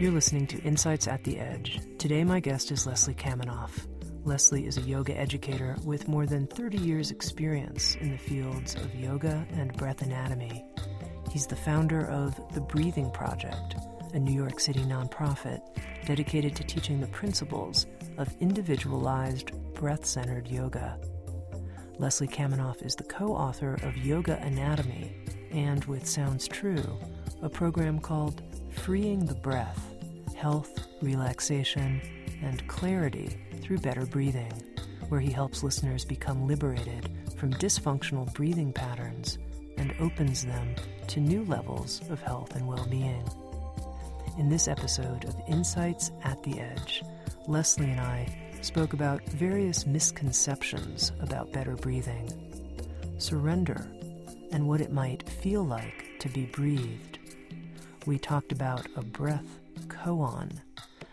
You're listening to Insights at the Edge. Today, my guest is Leslie Kaminoff. Leslie is a yoga educator with more than 30 years' experience in the fields of yoga and breath anatomy. He's the founder of The Breathing Project, a New York City nonprofit dedicated to teaching the principles of individualized, breath centered yoga. Leslie Kaminoff is the co author of Yoga Anatomy and, with Sounds True, a program called Freeing the Breath Health, Relaxation, and Clarity through Better Breathing, where he helps listeners become liberated from dysfunctional breathing patterns and opens them to new levels of health and well being. In this episode of Insights at the Edge, Leslie and I spoke about various misconceptions about better breathing, surrender, and what it might feel like to be breathed. We talked about a breath koan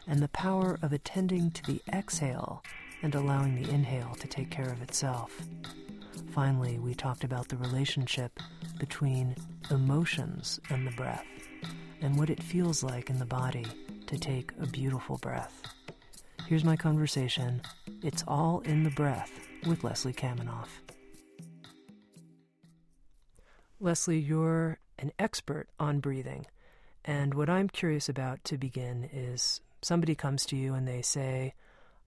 and the power of attending to the exhale and allowing the inhale to take care of itself. Finally, we talked about the relationship between emotions and the breath and what it feels like in the body to take a beautiful breath. Here's my conversation. It's all in the breath with Leslie Kaminoff. Leslie, you're an expert on breathing. And what I'm curious about to begin is somebody comes to you and they say,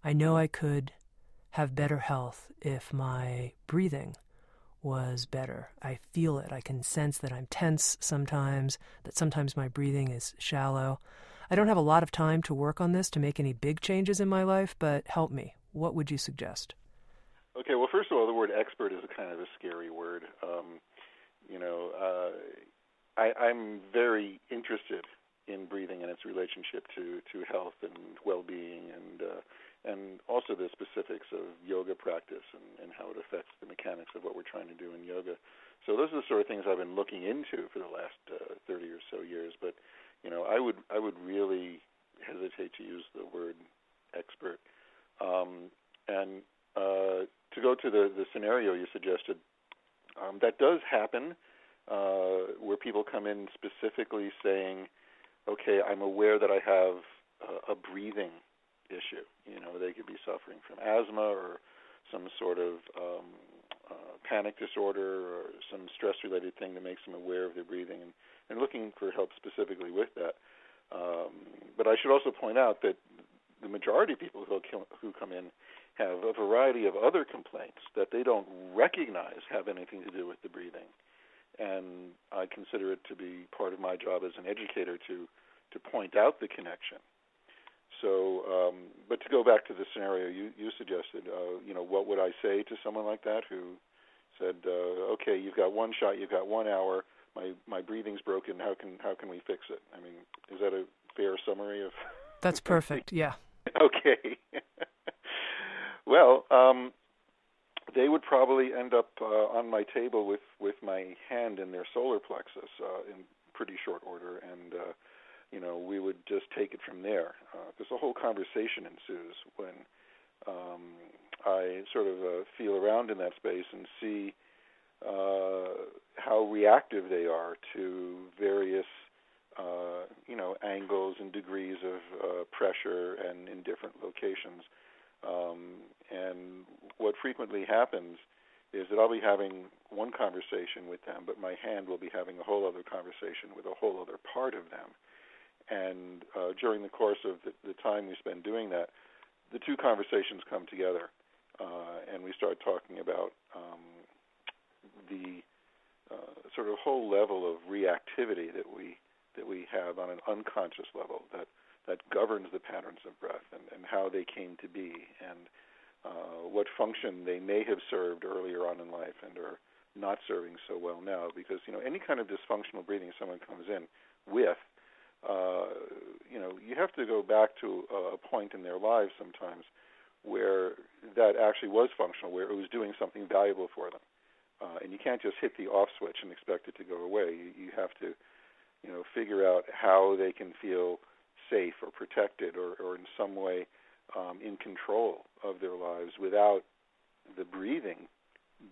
I know I could have better health if my breathing was better. I feel it. I can sense that I'm tense sometimes, that sometimes my breathing is shallow. I don't have a lot of time to work on this to make any big changes in my life, but help me. What would you suggest? Okay, well, first of all, the word expert is a kind of a scary word. Um, you know, uh, I, I'm very interested in breathing and its relationship to, to health and well-being and uh, and also the specifics of yoga practice and, and how it affects the mechanics of what we're trying to do in yoga. So those are the sort of things I've been looking into for the last uh, 30 or so years. But you know, I would I would really hesitate to use the word expert. Um, and uh, to go to the the scenario you suggested, um, that does happen uh, where people come in specifically saying, "Okay, I'm aware that I have a, a breathing issue. You know, they could be suffering from asthma or some sort of um, uh, panic disorder or some stress-related thing that makes them aware of their breathing and, and looking for help specifically with that. Um, but I should also point out that the majority of people who, who come in have a variety of other complaints that they don't recognize have anything to do with the breathing and I consider it to be part of my job as an educator to to point out the connection. So, um, but to go back to the scenario you you suggested, uh, you know, what would I say to someone like that who said, uh, "Okay, you've got one shot, you've got one hour. My my breathing's broken. How can how can we fix it?" I mean, is that a fair summary of? That's perfect. Yeah. okay. well, um, they would probably end up uh, on my table with with my hand in their solar plexus uh, in pretty short order, and uh, you know we would just take it from there. Because uh, a whole conversation ensues when um, I sort of uh, feel around in that space and see uh, how reactive they are to various uh, you know angles and degrees of uh, pressure and in different locations. Um, and what frequently happens is that I'll be having one conversation with them, but my hand will be having a whole other conversation with a whole other part of them. And uh, during the course of the, the time we spend doing that, the two conversations come together, uh, and we start talking about um, the uh, sort of whole level of reactivity that we that we have on an unconscious level that that governs the patterns of breath and, and how they came to be and uh, what function they may have served earlier on in life and are not serving so well now. Because you know any kind of dysfunctional breathing someone comes in with, uh, you know, you have to go back to a point in their lives sometimes where that actually was functional, where it was doing something valuable for them. Uh, and you can't just hit the off switch and expect it to go away. You, you have to, you know, figure out how they can feel safe or protected or, or in some way um, in control of their lives without the breathing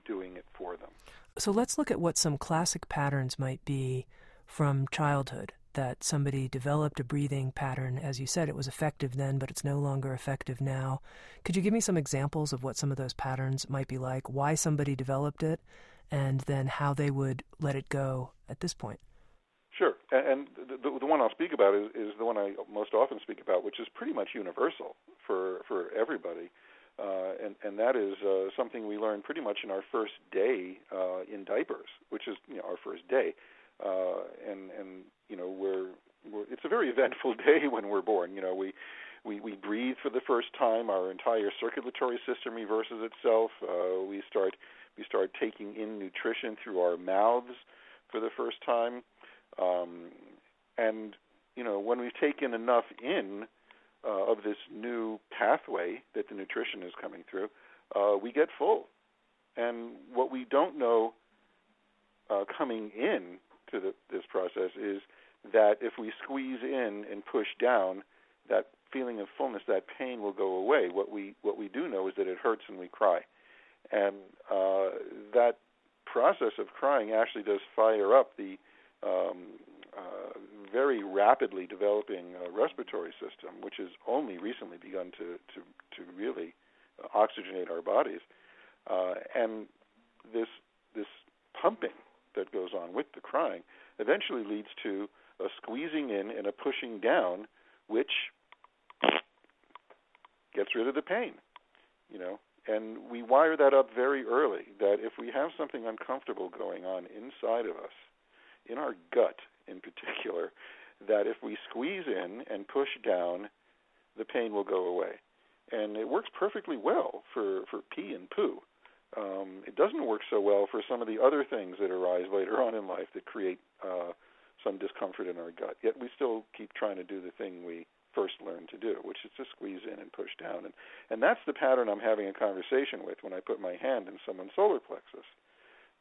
doing it for them. So let's look at what some classic patterns might be from childhood that somebody developed a breathing pattern. As you said, it was effective then, but it's no longer effective now. Could you give me some examples of what some of those patterns might be like, why somebody developed it, and then how they would let it go at this point? Sure, and the, the, one I'll speak about is, is the one I most often speak about, which is pretty much universal for for everybody, uh, and and that is uh, something we learn pretty much in our first day uh, in diapers, which is you know our first day uh, and and you know we're, we're it's a very eventful day when we're born. You know we we we breathe for the first time. Our entire circulatory system reverses itself. Uh, we start we start taking in nutrition through our mouths for the first time, um, and you know when we've taken enough in uh, of this new pathway that the nutrition is coming through, uh, we get full. And what we don't know uh, coming in to the, this process is that if we squeeze in and push down, that feeling of fullness, that pain will go away. What we what we do know is that it hurts and we cry, and uh, that process of crying actually does fire up the um, uh, very rapidly developing uh, respiratory system, which has only recently begun to to, to really uh, oxygenate our bodies, uh, and this this pumping that goes on with the crying eventually leads to a squeezing in and a pushing down, which gets rid of the pain. You know, and we wire that up very early that if we have something uncomfortable going on inside of us, in our gut in particular, that if we squeeze in and push down, the pain will go away. And it works perfectly well for, for pee and poo. Um, it doesn't work so well for some of the other things that arise later on in life that create uh, some discomfort in our gut. Yet we still keep trying to do the thing we first learned to do, which is to squeeze in and push down. And, and that's the pattern I'm having a conversation with when I put my hand in someone's solar plexus.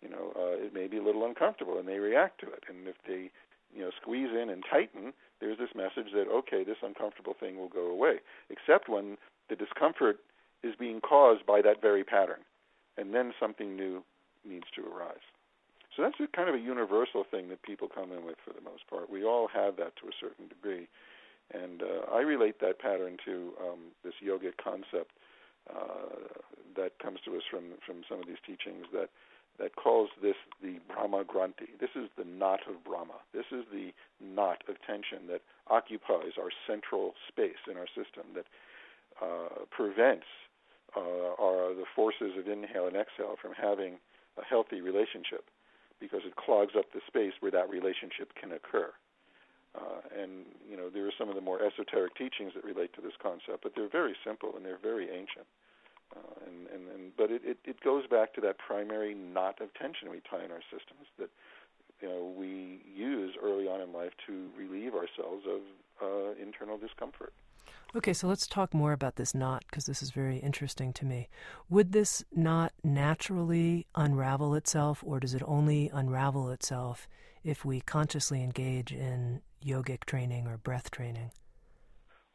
You know, uh, it may be a little uncomfortable, and they react to it. And if they, you know, squeeze in and tighten, there's this message that okay, this uncomfortable thing will go away. Except when the discomfort is being caused by that very pattern and then something new needs to arise. So that's a kind of a universal thing that people come in with for the most part. We all have that to a certain degree. And uh, I relate that pattern to um, this yogic concept uh, that comes to us from, from some of these teachings that, that calls this the Brahma Granthi. This is the knot of Brahma. This is the knot of tension that occupies our central space in our system that uh, prevents uh, are the forces of inhale and exhale from having a healthy relationship because it clogs up the space where that relationship can occur. Uh, and you know there are some of the more esoteric teachings that relate to this concept, but they're very simple and they're very ancient. Uh, and, and, and but it, it, it goes back to that primary knot of tension we tie in our systems that you know we use early on in life to relieve ourselves of uh, internal discomfort. Okay, so let's talk more about this knot because this is very interesting to me. Would this knot naturally unravel itself, or does it only unravel itself if we consciously engage in yogic training or breath training?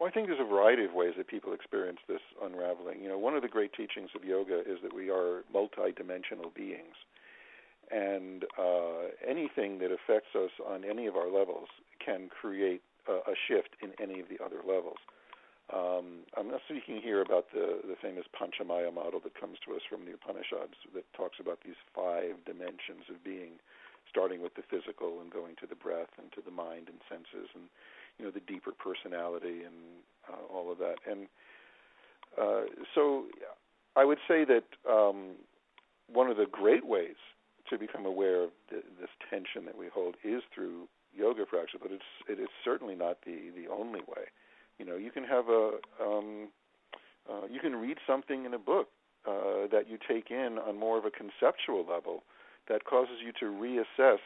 Well, I think there's a variety of ways that people experience this unraveling. You know, one of the great teachings of yoga is that we are multidimensional beings. And uh, anything that affects us on any of our levels can create a, a shift in any of the other levels. Um, I'm not speaking here about the, the famous Panchamaya model that comes to us from the Upanishads that talks about these five dimensions of being, starting with the physical and going to the breath and to the mind and senses and you know the deeper personality and uh, all of that. And uh, so I would say that um, one of the great ways to become aware of the, this tension that we hold is through yoga practice, but it's it is certainly not the the only way. You know, you can have a um, uh, you can read something in a book uh, that you take in on more of a conceptual level that causes you to reassess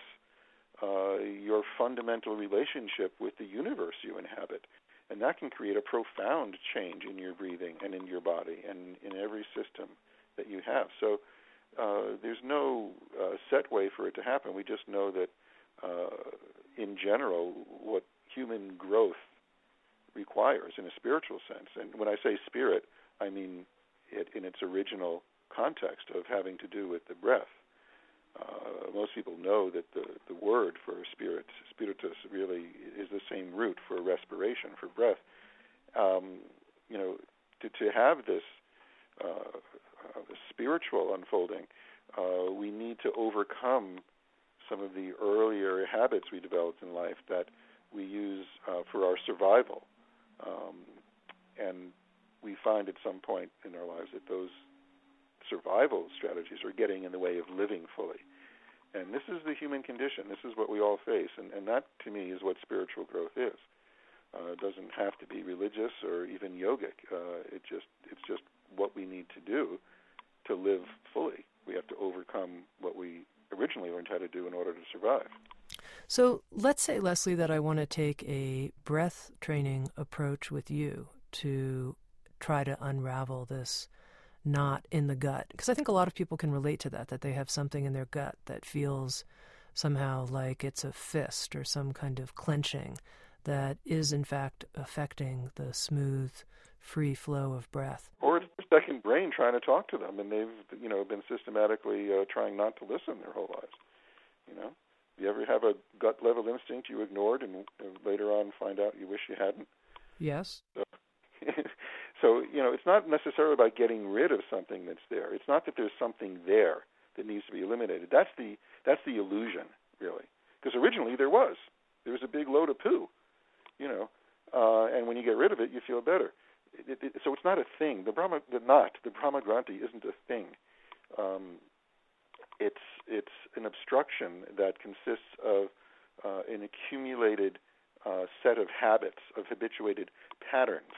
uh, your fundamental relationship with universe you inhabit. And that can create a profound change in your breathing and in your body and in every system that you have. So uh, there's no uh, set way for it to happen. We just know that, uh, in general, what human growth requires in a spiritual sense. And when I say spirit, I mean it in its original context of having to do with the breath. Uh, most people know that the, the word for spirit, spiritus, really is the same root for respiration, for breath. Um, you know, to, to have this, uh, uh, spiritual unfolding, uh, we need to overcome some of the earlier habits we developed in life that we use uh, for our survival. Um, and we find at some point in our lives that those survival strategies are getting in the way of living fully. And this is the human condition. This is what we all face, and, and that to me is what spiritual growth is. Uh, it doesn't have to be religious or even yogic. Uh, it just it's just what we need to do to live fully. We have to overcome what we originally learned how to do in order to survive. So let's say, Leslie, that I want to take a breath training approach with you to try to unravel this knot in the gut. Because I think a lot of people can relate to that, that they have something in their gut that feels somehow like it's a fist or some kind of clenching that is, in fact, affecting the smooth, free flow of breath. Or it's their second brain trying to talk to them, and they've, you know, been systematically uh, trying not to listen their whole lives. You know, you ever have a gut level instinct you ignored, and, and later on find out you wish you hadn't? Yes. So, so, you know, it's not necessarily about getting rid of something that's there. It's not that there's something there that needs to be eliminated. That's the that's the illusion, really. Because originally there was. There was a big load of poo, you know, uh, and when you get rid of it, you feel better. It, it, so it's not a thing. The Brahma, the knot, the Brahma Granthi isn't a thing. Um, it's it's an obstruction that consists of uh, an accumulated uh, set of habits, of habituated patterns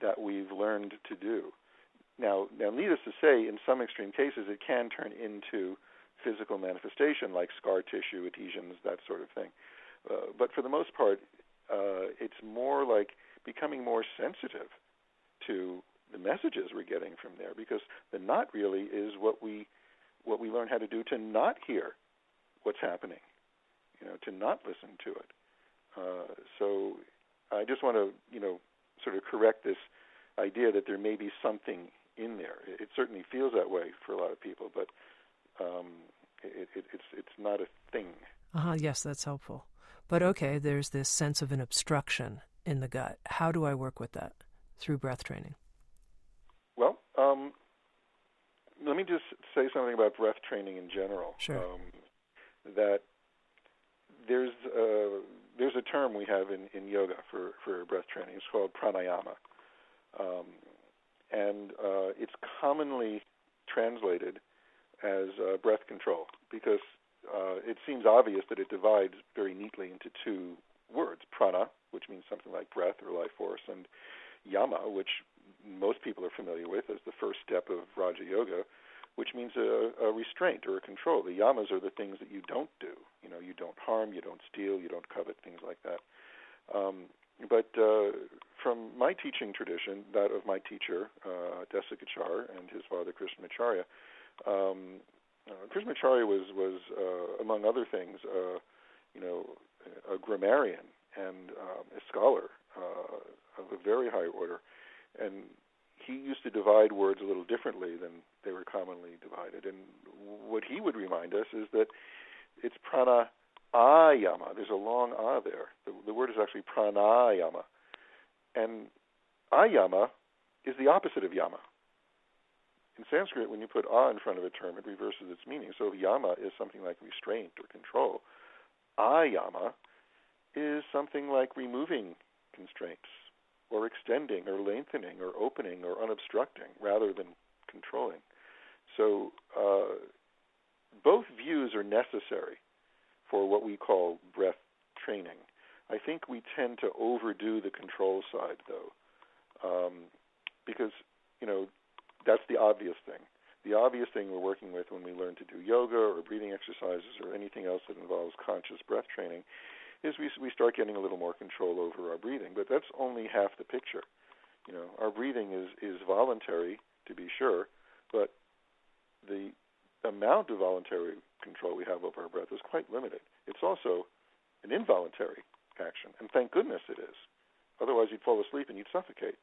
that we've learned to do. Now, now, needless to say, in some extreme cases, it can turn into physical manifestation like scar tissue, adhesions, that sort of thing. Uh, but for the most part, uh, it's more like becoming more sensitive to the messages we're getting from there, because the knot really is what we what we learn how to do to not hear what's happening, you know, to not listen to it. Uh, so I just want to, you know, sort of correct this idea that there may be something in there. It, it certainly feels that way for a lot of people, but um, it, it, it's it's not a thing. Uh huh. Yes, that's helpful. But okay, there's this sense of an obstruction in the gut. How do I work with that through breath training? Well, um, let me just say something about breath training in general. Sure. Um, that there's uh, there's a term we have in, in yoga for, for breath training. It's called pranayama. Um, and uh, it's commonly translated as uh, breath control because uh, it seems obvious that it divides very neatly into two words prana, which means something like breath or life force, and yama, which most people are familiar with as the first step of Raja Yoga, which means a, a restraint or a control. The yamas are the things that you don't do. You know, you don't harm, you don't steal, you don't covet, things like that. Um, but uh, from my teaching tradition, that of my teacher, uh, Desikachar, and his father, Krishnamacharya, um, uh, Krishnamacharya was, was uh, among other things, uh, you know, a grammarian and um, a scholar uh, of a very high order. And he used to divide words a little differently than they were commonly divided. And what he would remind us is that it's prana ayama. There's a long a there. The, the word is actually pranayama. And ayama is the opposite of yama. In Sanskrit, when you put a in front of a term, it reverses its meaning. So yama is something like restraint or control, ayama is something like removing constraints or extending or lengthening or opening or unobstructing rather than controlling. So uh, both views are necessary for what we call breath training. I think we tend to overdo the control side, though, um, because you know that's the obvious thing. the obvious thing we're working with when we learn to do yoga or breathing exercises or anything else that involves conscious breath training is we we start getting a little more control over our breathing. But that's only half the picture. You know, our breathing is is voluntary to be sure, but the amount of voluntary control we have over our breath is quite limited. It's also an involuntary action, and thank goodness it is. Otherwise, you'd fall asleep and you'd suffocate.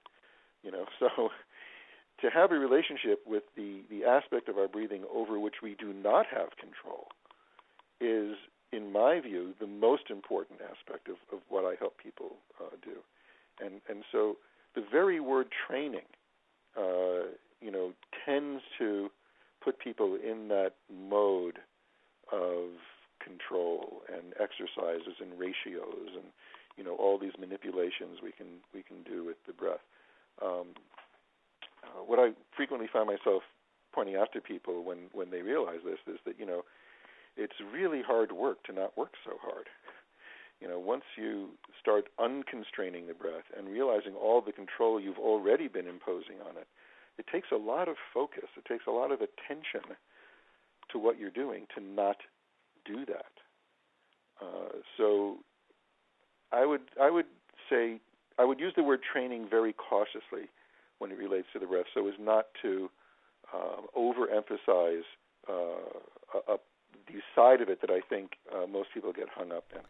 You know, so to have a relationship with the the aspect of our breathing over which we do not have control is, in my view, the most important aspect of, of what I help people uh, do. And and so the very word training, uh, you know, tends to in that mode of control and exercises and ratios and you know all these manipulations we can we can do with the breath. Um, uh, what I frequently find myself pointing out to people when when they realize this is that you know it's really hard work to not work so hard. You know, once you start unconstraining the breath and realizing all the control you've already been imposing on it, it takes a lot of focus. It takes a lot of attention to what you're doing to not do that. Uh, so I would I would say I would use the word training very cautiously when it relates to the breath, so as not to um, overemphasize uh, a, a, the side of it that I think uh, most people get hung up in.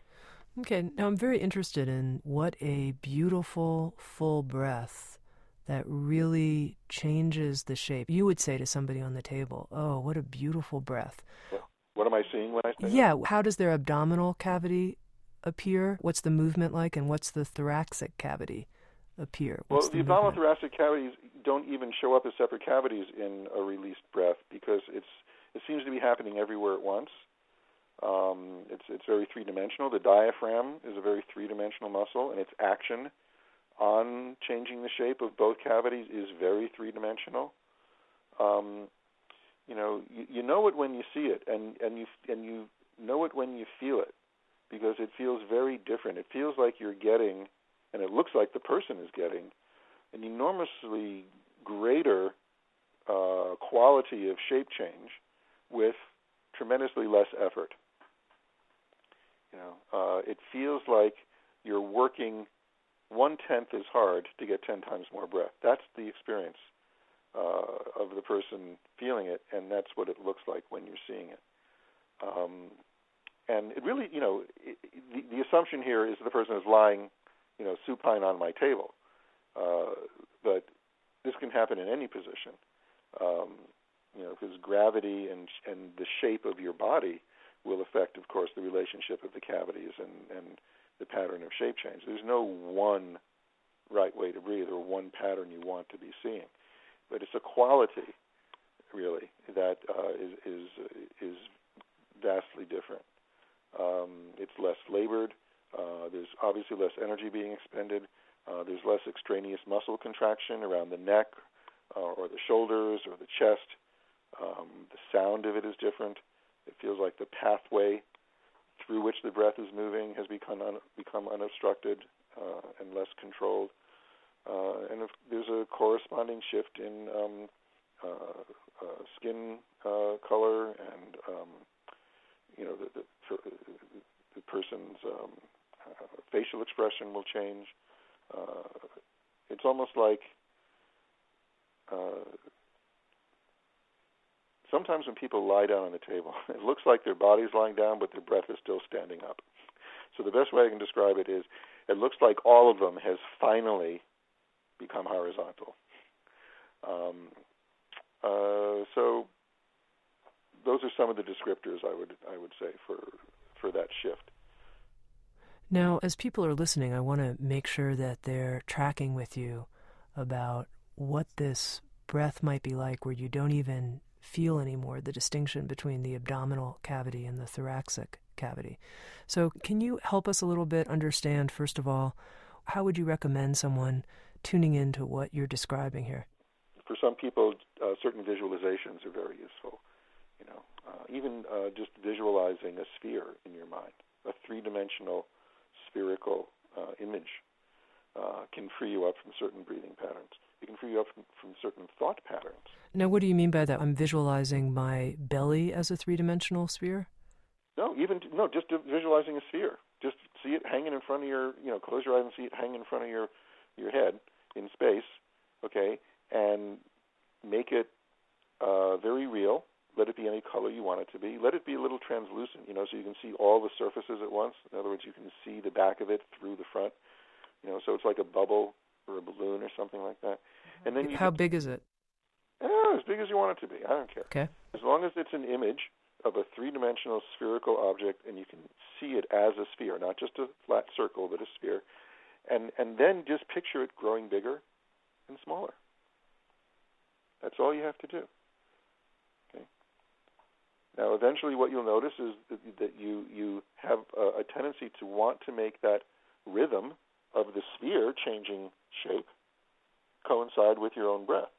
Okay, now I'm very interested in what a beautiful full breath that really changes the shape. You would say to somebody on the table, "Oh, what a beautiful breath." What am I seeing when I say Yeah, how does their abdominal cavity appear? What's the movement like and what's the thoracic cavity appear? What's well, the, the abdominal thoracic cavities don't even show up as separate cavities in a released breath because it's it seems to be happening everywhere at once. Um, it's it's very three dimensional. The diaphragm is a very three dimensional muscle, and its action on changing the shape of both cavities is very three dimensional. Um, you know, you, you know it when you see it, and and you and you know it when you feel it, because it feels very different. It feels like you're getting, and it looks like the person is getting, an enormously greater uh, quality of shape change with tremendously less effort. You know, uh, it feels like you're working one tenth as hard to get ten times more breath. That's the experience uh, of the person feeling it, and that's what it looks like when you're seeing it. Um, and it really, you know, it, the, the assumption here is the person is lying, you know, supine on my table, uh, but this can happen in any position. Um, you know, because gravity and and the shape of your body will affect, of course, the relationship of the cavities and and the pattern of shape change. There's no one right way to breathe or one pattern you want to be seeing, but it's a quality, really, that uh, is is is vastly different. Um, it's less labored. Uh, there's obviously less energy being expended. Uh, there's less extraneous muscle contraction around the neck uh, or the shoulders or the chest. Um, the sound of it is different. It feels like the pathway through which the breath is moving has become un- become unobstructed uh, and less controlled. Uh, and if there's a corresponding shift in um, uh, uh skin uh, color and um, you know the, the, the person's um, uh, facial expression will change. it's almost like sometimes when people lie down on the table, it looks like their body's lying down, but their breath is still standing up. So the best way I can describe it is it looks like all of them has finally become horizontal. Um, uh, so those are some of the descriptors I would I would say for for that shift. Now, as people are listening, I want to make sure that they're tracking with you about what this breath might be like where you don't even feel anymore the distinction between the abdominal cavity and the thoracic cavity. So, can you help us a little bit understand, first of all, how would you recommend someone tuning into what you're describing here? For some people, uh, certain visualizations are very useful. You know, uh, even uh, just visualizing a sphere in your mind, a three-dimensional spherical uh, image, uh, can free you up from certain breathing patterns. It can free you up from, from certain thought patterns. Now, what do you mean by that? I'm visualizing my belly as a three dimensional sphere? No, even no, just visualizing a sphere. Just see it hanging in front of your, you know, close your eyes and see it hanging in front of your your head in space, okay, and make it uh, very real. Let it be any color you want it to be. Let it be a little translucent, you know, so you can see all the surfaces at once. In other words, you can see the back of it through the front, you know, so it's like a bubble or a balloon or something like that. And then how big is it? Yeah, as big as you want it to be. I don't care. Okay. As long as it's an image of a three-dimensional spherical object, and you can see it as a sphere, not just a flat circle, but a sphere, and and then just picture it growing bigger and smaller. That's all you have to do. Okay. Now, eventually, what you'll notice is that, that you you have a, a tendency to want to make that rhythm of the sphere changing shape coincide with your own breath.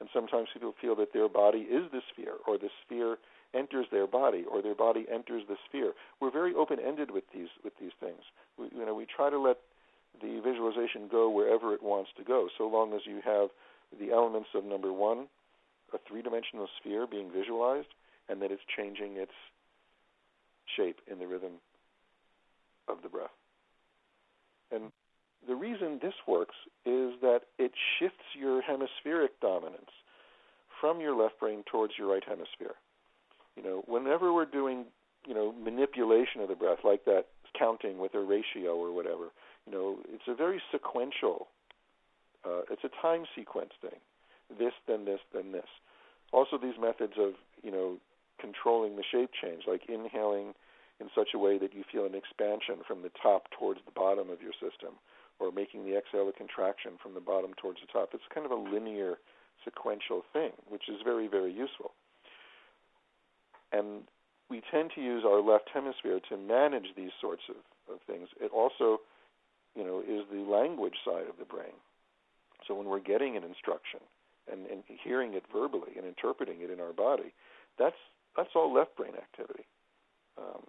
And sometimes people feel that their body is the sphere, or the sphere enters their body, or their body enters the sphere. We're very open-ended with these with these things. We, you know, we try to let the visualization go wherever it wants to go, so long as you have the elements of number one, a three-dimensional sphere being visualized, and that it's changing its shape in the rhythm of the breath. And the reason this works is that it shifts your hemispheric dominance from your left brain towards your right hemisphere. You know, whenever we're doing, you know, manipulation of the breath, like that counting with a ratio or whatever, you know, it's a very sequential, uh, it's a time sequence thing. This, then this, then this. Also, these methods of, you know, controlling the shape change, like inhaling in such a way that you feel an expansion from the top towards the bottom of your system, or making the exhale a contraction from the bottom towards the top. It's kind of a linear, sequential thing, which is very, very useful. And we tend to use our left hemisphere to manage these sorts of, of things. It also, you know, is the language side of the brain. So when we're getting an instruction and, and hearing it verbally and interpreting it in our body, that's that's all left brain activity. Um,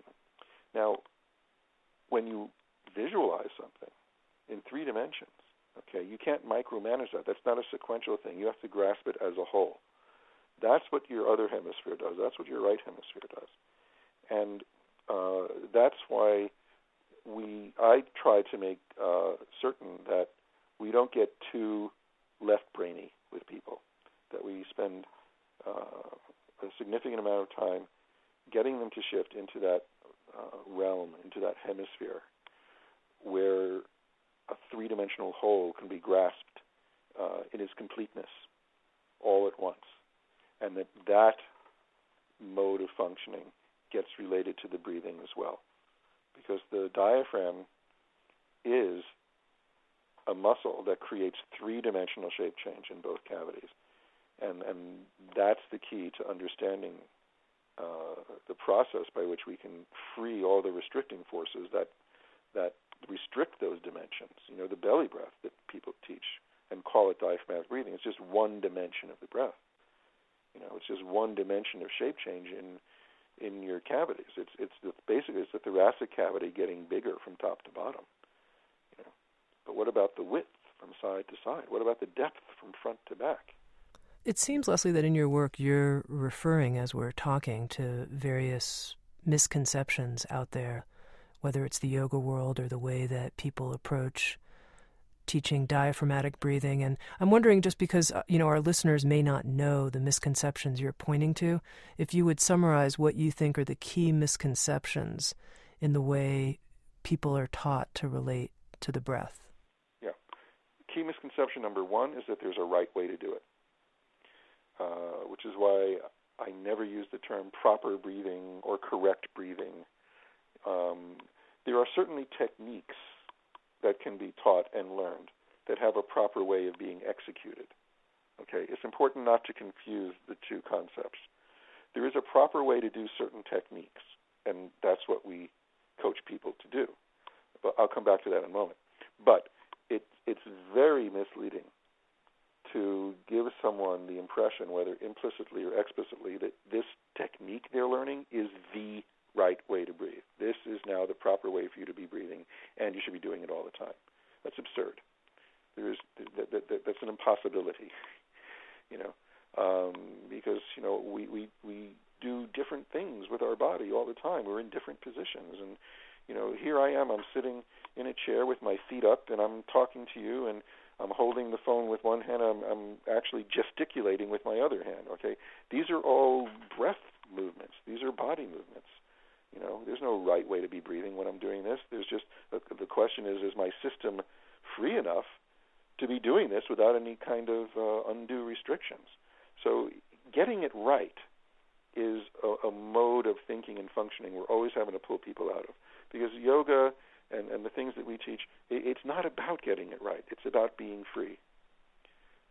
now, when you visualize something, in three dimensions. Okay, you can't micromanage that. That's not a sequential thing. You have to grasp it as a whole. That's what your other hemisphere does. That's what your right hemisphere does, and uh, that's why we. I try to make uh, certain that we don't get too left brainy with people. That we spend uh, a significant amount of time getting them to shift into that uh, realm, into that hemisphere, where a three dimensional whole can be grasped uh, in its completeness all at once. And that that mode of functioning gets related to the breathing as well. Because the diaphragm is a muscle that creates three dimensional shape change in both cavities. And, and that's the key to understanding uh, the process by which we can free all the restricting forces that that restrict those dimensions. You know, the belly breath that people teach and call it diaphragmatic breathing. It's just one dimension of the breath. You know, it's just one dimension of shape change in in your cavities. It's it's the, basically it's the thoracic cavity getting bigger from top to bottom. You know, but what about the width from side to side? What about the depth from front to back? It seems, Leslie, that in your work you're referring, as we're talking, to various misconceptions out there whether it's the yoga world or the way that people approach teaching diaphragmatic breathing. And I'm wondering, just because uh, you know our listeners may not know the misconceptions you're pointing to, if you would summarize what you think are the key misconceptions in the way people are taught to relate to the breath. Yeah, key misconception number one is that there's a right way to do it, uh, which is why I never use the term proper breathing or correct breathing um, there are certainly techniques that can be taught and learned that have a proper way of being executed. Okay, it's important not to confuse the two concepts. There is a proper way to do certain techniques, and that's what we coach people to do. But I'll come back to that in a moment. But it, it's very misleading to give someone the impression, whether implicitly or explicitly, that this technique they're learning is the right way to breathe. This is now the proper way for you to be breathing, and you should be doing it all the time. That's absurd. There is that, that, that, that's an impossibility. You know, um, because you know we we we do different things with our body all the time. We're in different positions, and you know, here I am. I'm sitting in a chair with my feet up, and I'm talking to you, and I'm holding the phone with one hand. I'm, I'm actually gesticulating with my other hand. Okay, these are all breath movements. These are body movements. You know, there's no right way to be breathing when I'm doing this. There's just the, the question is: Is my system free enough to be doing this without any kind of uh, undue restrictions? So, getting it right is a, a mode of thinking and functioning we're always having to pull people out of because yoga and, and the things that we teach, it, it's not about getting it right. It's about being free.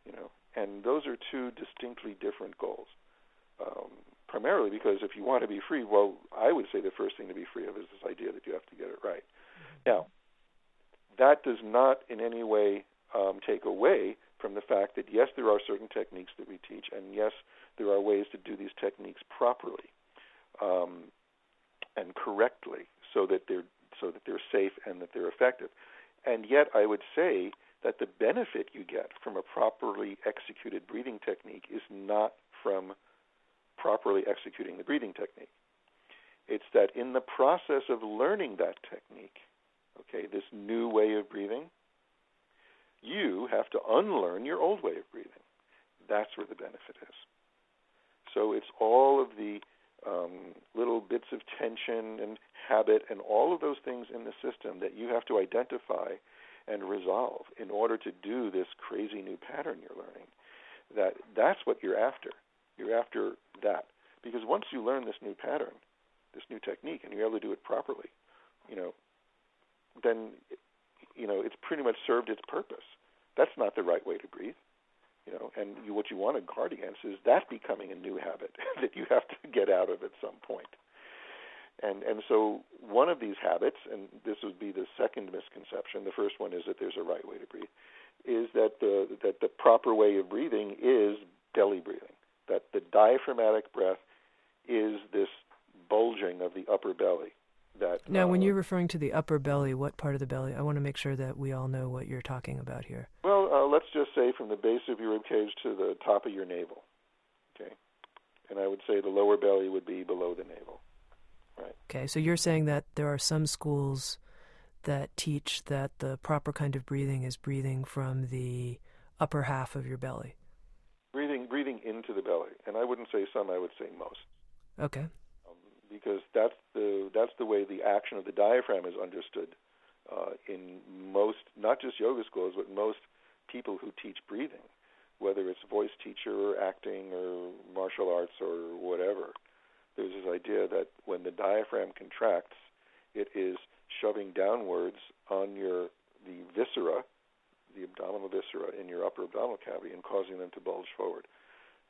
You know, and those are two distinctly different goals. Um, primarily because if you want to be free, well, I would say the first thing to be free of is this idea that you have to get it right. Mm-hmm. Now, that does not in any way um, take away from the fact that yes, there are certain techniques that we teach, and yes, there are ways to do these techniques properly um, and correctly, so that they're so that they're safe and that they're effective. And yet, I would say that the benefit you get from a properly executed breathing technique is not from properly executing the breathing technique. It's that in the process of learning that technique, okay, this new way of breathing, you have to unlearn your old way of breathing. That's where the benefit is. So it's all of the um, little bits of tension and habit and all of those things in the system that you have to identify and resolve in order to do this crazy new pattern you're learning. That that's what you're after. You're after that because once you learn this new pattern, this new technique, and you're able to do it properly, you know, then you know it's pretty much served its purpose. That's not the right way to breathe you know, and you, what you want to guard against is that becoming a new habit that you have to get out of at some. And and so one of these habits, and this would be the second misconception. The first one is that there's a right way to breathe, is that the that the proper way of breathing is belly breathing. That the diaphragmatic breath is this bulging of the upper belly. That now, uh, when you're referring to the upper belly, what part of the belly? I want to make sure that we all know what you're talking about here. Well, uh, let's just say from the base of your rib cage to the top of your navel. Okay, and I would say the lower belly would be below the navel. Right. Okay, so you're saying that there are some schools that teach that the proper kind of breathing is breathing from the upper half of your belly. Breathing, breathing into the belly, and I wouldn't say some. I would say most. Okay. Because that's the that's the way the action of the diaphragm is understood uh, in most, not just yoga schools, but most people who teach breathing, whether it's voice teacher or acting or martial arts or whatever. There's this idea that when the diaphragm contracts, it is shoving downwards on your the viscera, the abdominal viscera in your upper abdominal cavity, and causing them to bulge forward.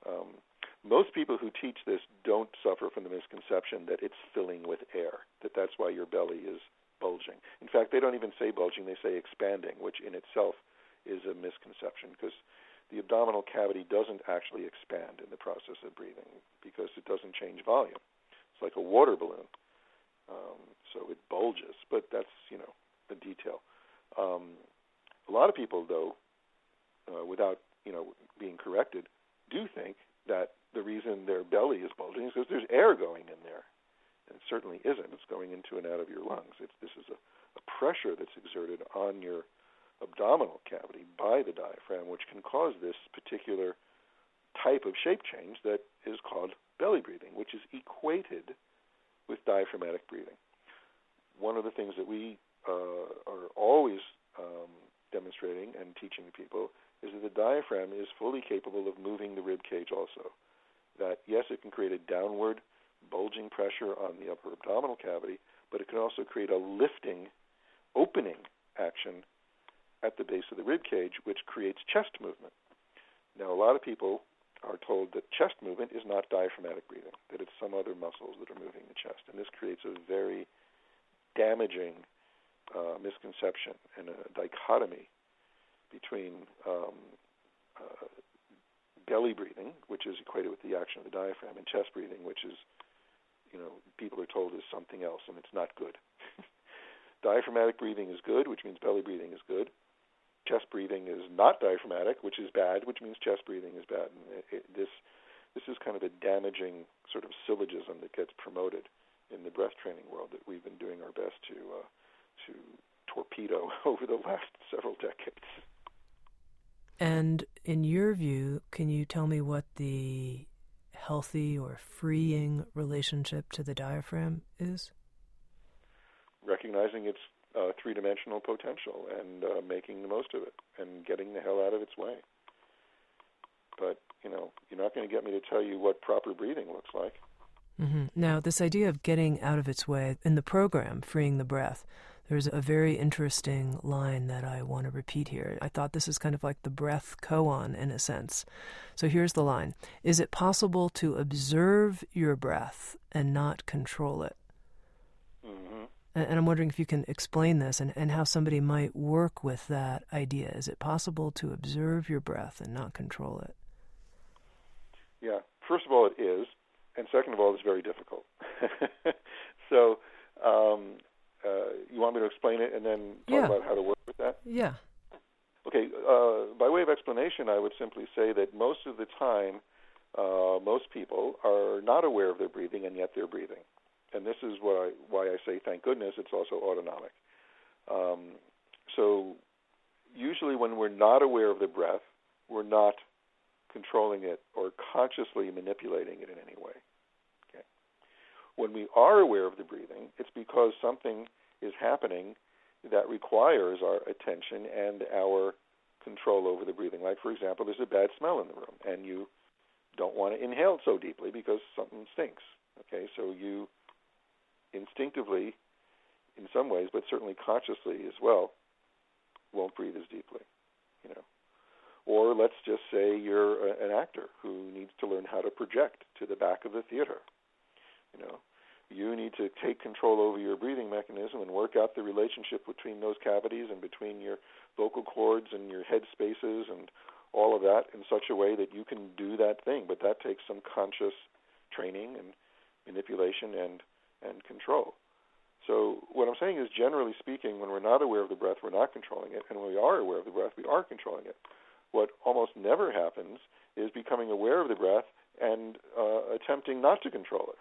Um, most people who teach this don't suffer from the misconception that it's filling with air, that that's why your belly is bulging. In fact, they don't even say bulging, they say expanding, which in itself is a misconception because the abdominal cavity doesn't actually expand in the process of breathing because it doesn't change volume. It's like a water balloon. Um, so it bulges, but that's, you know, the detail. Um, a lot of people, though, uh, without, you know, being corrected, do think that the reason their belly is bulging is because there's air going in there. And it certainly isn't. It's going into and out of your lungs. It's, this is a, a pressure that's exerted on your abdominal cavity by the diaphragm, which can cause this particular type of shape change that is called belly breathing, which is equated with diaphragmatic breathing. One of the things that we uh, are demonstrating and teaching people is that the diaphragm is fully capable of moving the rib cage also. That, yes, it can create a downward bulging pressure on the upper abdominal cavity, but it can also create a lifting, opening action at the base of the rib cage, which creates chest movement. Now, a lot of people are told that chest movement is not diaphragmatic breathing, that it's some other muscles that are moving the chest. And this creates a very damaging uh, misconception and a dichotomy between um, uh, belly breathing, which is equated with the action of the diaphragm, and chest breathing, which is, you know, people are told is something else, and it's not good. Diaphragmatic breathing is good, which means belly breathing is good chest breathing is not diaphragmatic, which is bad, which means chest breathing is bad. And it, it, this this is kind of a damaging sort of syllogism that gets promoted in the breath training world that we've been doing our best to uh, to torpedo over the last several decades. And in your view, can you tell me what the healthy or freeing relationship to the diaphragm is? Recognizing its uh, three dimensional potential and uh, making the most of it and getting the hell out of its way. But, you know, you're not going to get me to tell you what proper breathing looks like. Mm-hmm. Now, this idea of getting out of its way in the program, Freeing the Breath, there's a very interesting line that I want to repeat here. I thought this is kind of like the breath koan in a sense. So here's the line Is it possible to observe your breath and not control it? Mm-hmm. And I'm wondering if you can explain this and, and how somebody might work with that idea. Is it possible to observe your breath and not control it? Yeah. First of all, it is. And second of all, it's very difficult. so, um, want me to explain it and then talk yeah. about how to work with that? Yeah. Okay. Uh, by way of explanation, I would simply say that most of the time, uh, most people are not aware of their breathing, and yet they're breathing. And this is what I, why I say, thank goodness, it's also autonomic. Um, so, usually, when we're not aware of the breath, we're not controlling it or consciously manipulating it in any way. When we are aware of the breathing, it's because something is happening that requires our attention and our control over the breathing. Like, for example, there's a bad smell in the room, and you don't want to inhale so deeply because something stinks. Okay, so you instinctively, in some ways, but certainly consciously as well, won't breathe as deeply. You know, or let's just say you're a, an actor who needs to learn how to project to the back of the theater. You know, you need to take control over your breathing mechanism and work out the relationship between those cavities and between your vocal cords and your head spaces and all of that in such a way that you can do that thing. But that takes some conscious training and manipulation and and control. So what I'm saying is, generally speaking, when we're not aware of the breath, we're not controlling it, and when we are aware of the breath, we are controlling it. What almost never happens is becoming aware of the breath and uh, attempting not to control it.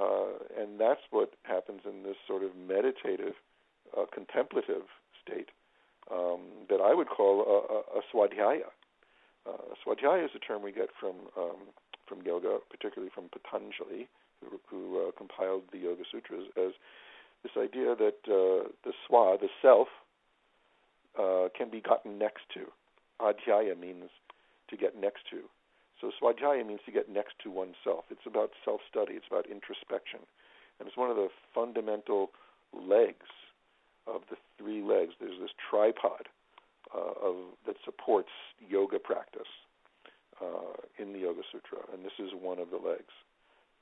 Uh, and that's what happens in this sort of meditative, uh, contemplative state um, that I would call a, a, a swadhyaya. Uh, swadhyaya is a term we get from um, from yoga, particularly from Patanjali, who, who uh, compiled the Yoga Sutras, as this idea that uh, the swa, the self, uh, can be gotten next to. Adhyaya means to get next to. So swadhyaya means to get next to oneself. It's about self-study. It's about introspection, and it's one of the fundamental legs of the three legs. There's this tripod uh, of that supports yoga practice uh, in the Yoga Sutra, and this is one of the legs.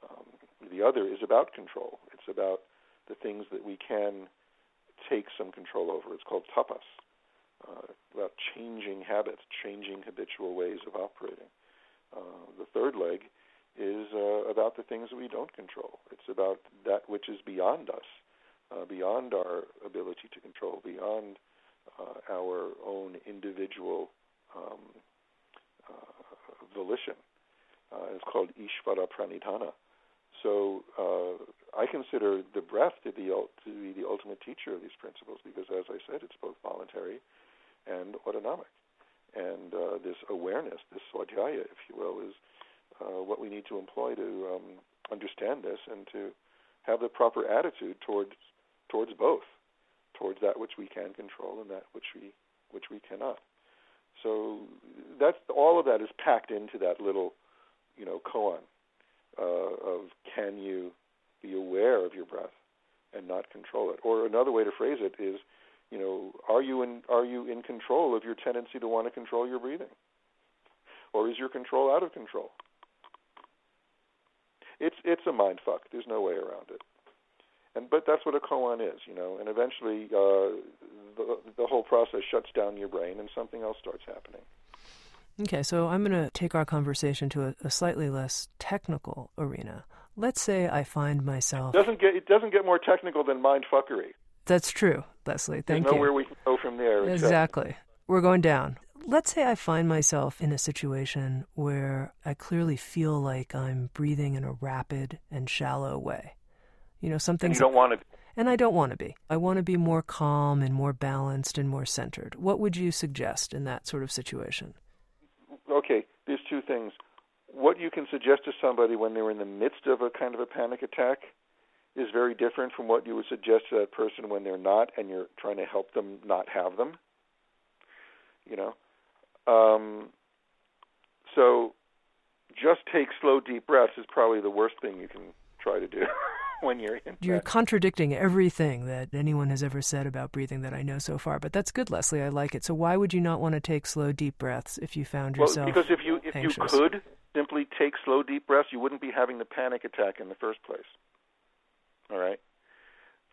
Um, the other is about control. It's about the things that we can take some control over. It's called tapas, uh, about changing habits, changing habitual ways of operating. Uh, the third leg is uh, about the things that we don't control. It's about that which is beyond us, uh, beyond our ability to control, beyond uh, our own individual um, uh, volition. It's called Ishvara Pranidhana. So I consider the breath to be, to be the ultimate teacher of these principles because, as I said, it's both voluntary and autonomic. And uh, this awareness, this swadhyaya, if you will, is uh, what we need to employ to um, understand this and to have the proper attitude towards towards both, towards that which we can control and that which we which we cannot. So that's all of that is packed into that little, you know, koan uh, of can you be aware of your breath and not control it. Or another way to phrase it is you know, are you in are you in control of your tendency to want to control your breathing, or is your control out of control? It's it's a mind fuck. There's no way around it. And but that's what a koan is, you know. And eventually, uh, the the whole process shuts down your brain, and something else starts happening. Okay, so I'm going to take our conversation to a, a slightly less technical arena. Let's say I find myself it doesn't get it doesn't get more technical than mind fuckery. That's true. Leslie. Thank There's you. nowhere we can go from there. except- Exactly. We're going down. Let's say I find myself in a situation where I clearly feel like I'm breathing in a rapid and shallow way. You know, something. you don't want to. Be. And I don't want to be. I want to be more calm and more balanced and more centered. What would you suggest in that sort of situation? Okay, there's two things. What you can suggest to somebody when they're in the midst of a kind of a panic attack is very different from what you would suggest to that person when they're not and you're trying to help them not have them. You know? Um, so just take slow, deep breaths is probably the worst thing you can try to do when you're in You're that. contradicting everything that anyone has ever said about breathing that I know so far, but that's good, Leslie. I like it. So why would you not want to take slow, deep breaths if you found yourself Well, because if you if anxious? you could simply take slow, deep breaths, you wouldn't be having the panic attack in the first place. All right.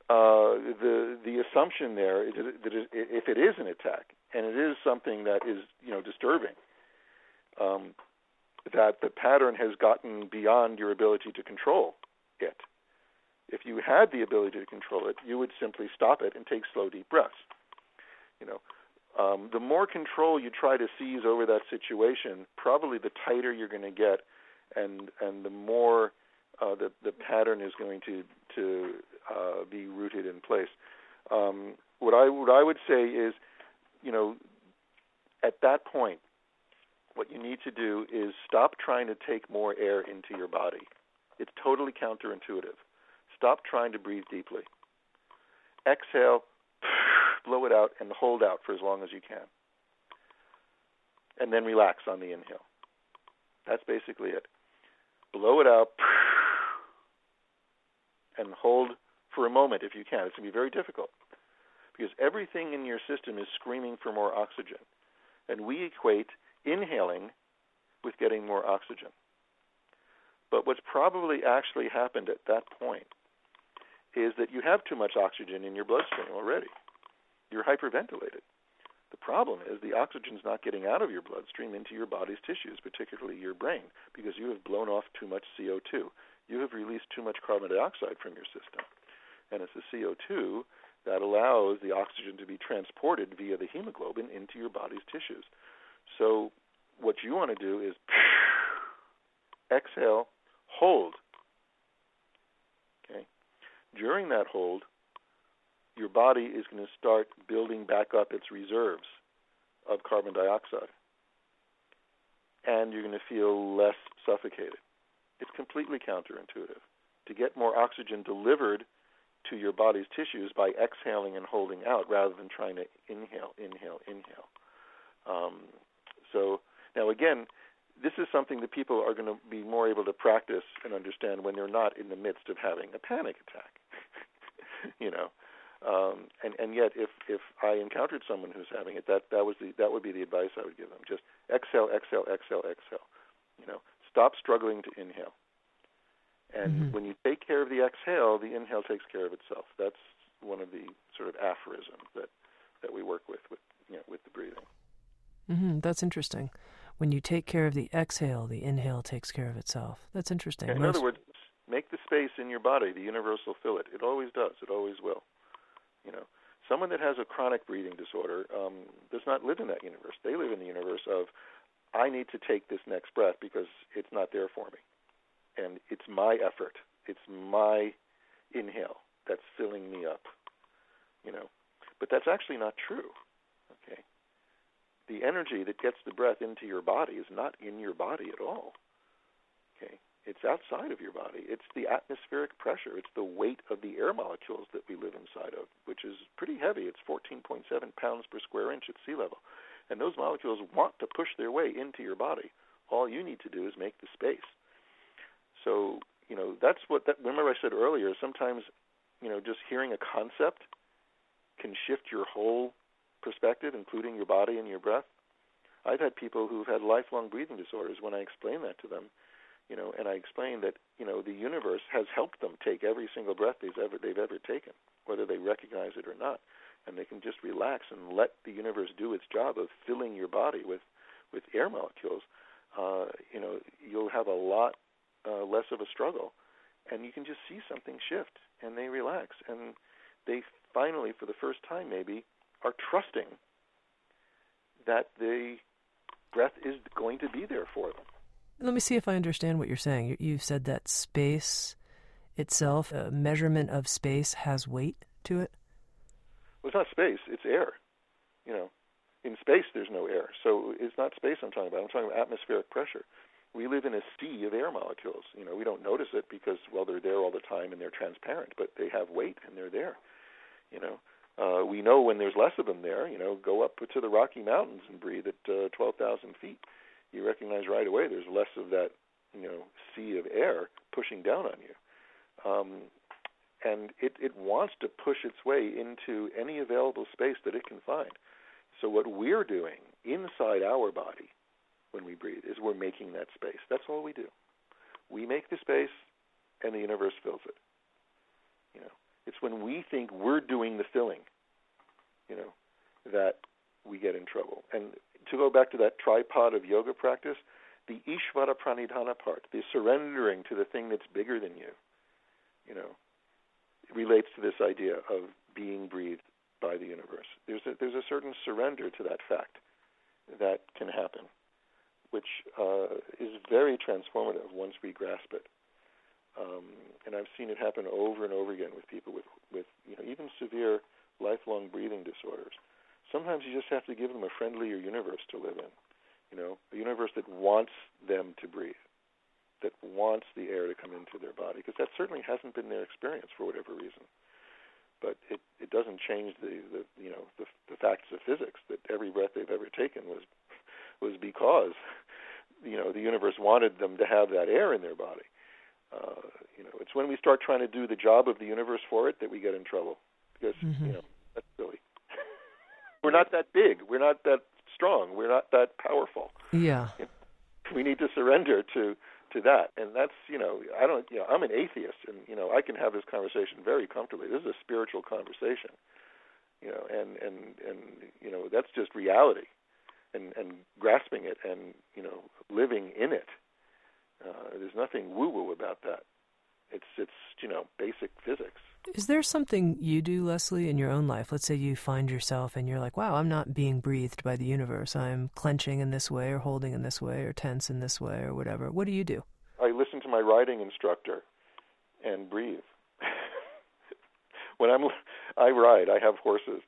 Uh, the the assumption there is that it- if it is an attack and it is something that is you know disturbing, um, that the pattern has gotten beyond your ability to control it. If you had the ability to control it, you would simply stop it and take slow, deep breaths. You know, um, the more control you try to seize over that situation, probably the tighter you're going to get, and and the more uh, the the pattern is going to to uh, be rooted in place. Um, what I what I would say is, you know, at that point, what you need to do is stop trying to take more air into your body. It's totally counterintuitive. Stop trying to breathe deeply. Exhale, blow it out, and hold out for as long as you can. And then relax on the inhale. That's basically it. Blow it out and hold for a moment if you can. It's going to be very difficult because everything in your system is screaming for more oxygen. And we equate inhaling with getting more oxygen. But what's probably actually happened at that point is that you have too much oxygen in your bloodstream already. You're hyperventilated. The problem is the oxygen's not getting out of your bloodstream into your body's tissues, particularly your brain, because you have blown off too much CO2. You have released too much carbon dioxide from your system. And it's the CO2 that allows the oxygen to be transported via the hemoglobin into your body's tissues. So what you want to do is exhale, hold. Okay? During that hold, your body is going to start building back up its reserves of carbon dioxide. And you're going to feel less suffocated. It's completely counterintuitive. To get more oxygen delivered to your body's tissues by exhaling and holding out rather than trying to inhale, inhale, inhale. Um, so now again, this is something that people are going to be more able to practice and understand when they're not in the midst of having a panic attack. you know, um, and and yet if if I encountered someone who's having it, that that was the that would be the advice I would give them. Just exhale, exhale, exhale, exhale. You know, stop struggling to inhale. And Mhm. when you take care of the exhale, the inhale takes care of itself. That's one of the sort of aphorisms that that we work with with you know with the breathing. hmm That's interesting. When you take care of the exhale, the inhale takes care of itself. That's interesting. In Most- other words, make the space in your body. The universe will fill it. It always does. It always will. You know, someone that has a chronic breathing disorder um, does not live in that universe. They live in the universe of, I need to take this next breath because it's not there for me, and it's my effort. It's my inhale that's filling me up. You know, but that's actually not true. Okay, the energy that gets the breath into your body is not in your body at all. Okay, it's outside of your body. It's the atmospheric pressure. It's the weight of the air molecules that we live inside of, which is pretty heavy. It's 14.7 pounds per square inch at sea level. And those molecules want to push their way into your body. All you need to do is make the space. So, you know, that's what that remember I said earlier, sometimes, you know, just hearing a concept can shift your whole perspective, including your body and your breath. I've had people who've had lifelong breathing disorders when I explain that to them you know, and I explained that you know the universe has helped them take every single breath they've ever they've ever taken, whether they recognize it or not, and they can just relax and let the universe do its job of filling your body with with air molecules. Uh, you know, you'll have a lot uh, less of a struggle, and you can just see something shift, and they relax, and they finally, for the first time, maybe, are trusting that the breath is going to be there for them. Let me see if I understand what you're saying. You've said that space itself, a measurement of space, has weight to it. Well, it's not space; it's air. You know, in space there's no air, so it's not space I'm talking about. I'm talking about atmospheric pressure. We live in a sea of air molecules. You know, we don't notice it because well they're there all the time and they're transparent, but they have weight and they're there. You know, uh, we know when there's less of them there. You know, go up to the Rocky Mountains and breathe at uh, 12,000 feet. You recognize right away there's less of that, you know, sea of air pushing down on you. Um, and it, it wants to push its way into any available space that it can find. So what we're doing inside our body when we breathe is we're making that space. That's all we do. We make the space, and the universe fills it. You know, it's when we think we're doing the filling, you know, that we get in trouble. And to go back to that tripod of yoga practice, the Ishvara Pranidhana part, the surrendering to the thing that's bigger than you, you know, relates to this idea of being breathed by the universe. There's a, there's a certain surrender to that fact that can happen, which uh, is very transformative once we grasp it. Um, and I've seen it happen over and over again with people with, with you know, even severe lifelong breathing disorders. Sometimes you just have to give them a friendlier universe to live in, you know, a universe that wants them to breathe, that wants the air to come into their body, because that certainly hasn't been their experience for whatever reason. But it, it doesn't change the, the you know the, the facts of physics that every breath they've ever taken was was because you know the universe wanted them to have that air in their body uh, you know, it's when we start trying to do the job of the universe for it that we get in trouble because mm-hmm. you know that's silly. We're not that big. We're not that strong. We're not that powerful. Yeah. We need to surrender to to that, and that's you know I don't you know I'm an atheist, and you know I can have this conversation very comfortably. This is a spiritual conversation, you know, and and and you know that's just reality, and and grasping it, and you know living in it uh, there's nothing woo-woo about that. It's it's you know basic physics. Is there something you do, Leslie, in your own life? Let's say you find yourself and you're like, wow, I'm not being breathed by the universe. I'm clenching in this way or holding in this way or tense in this way or whatever. What do you do? I listen to my riding instructor and breathe. when I'm I ride, I have horses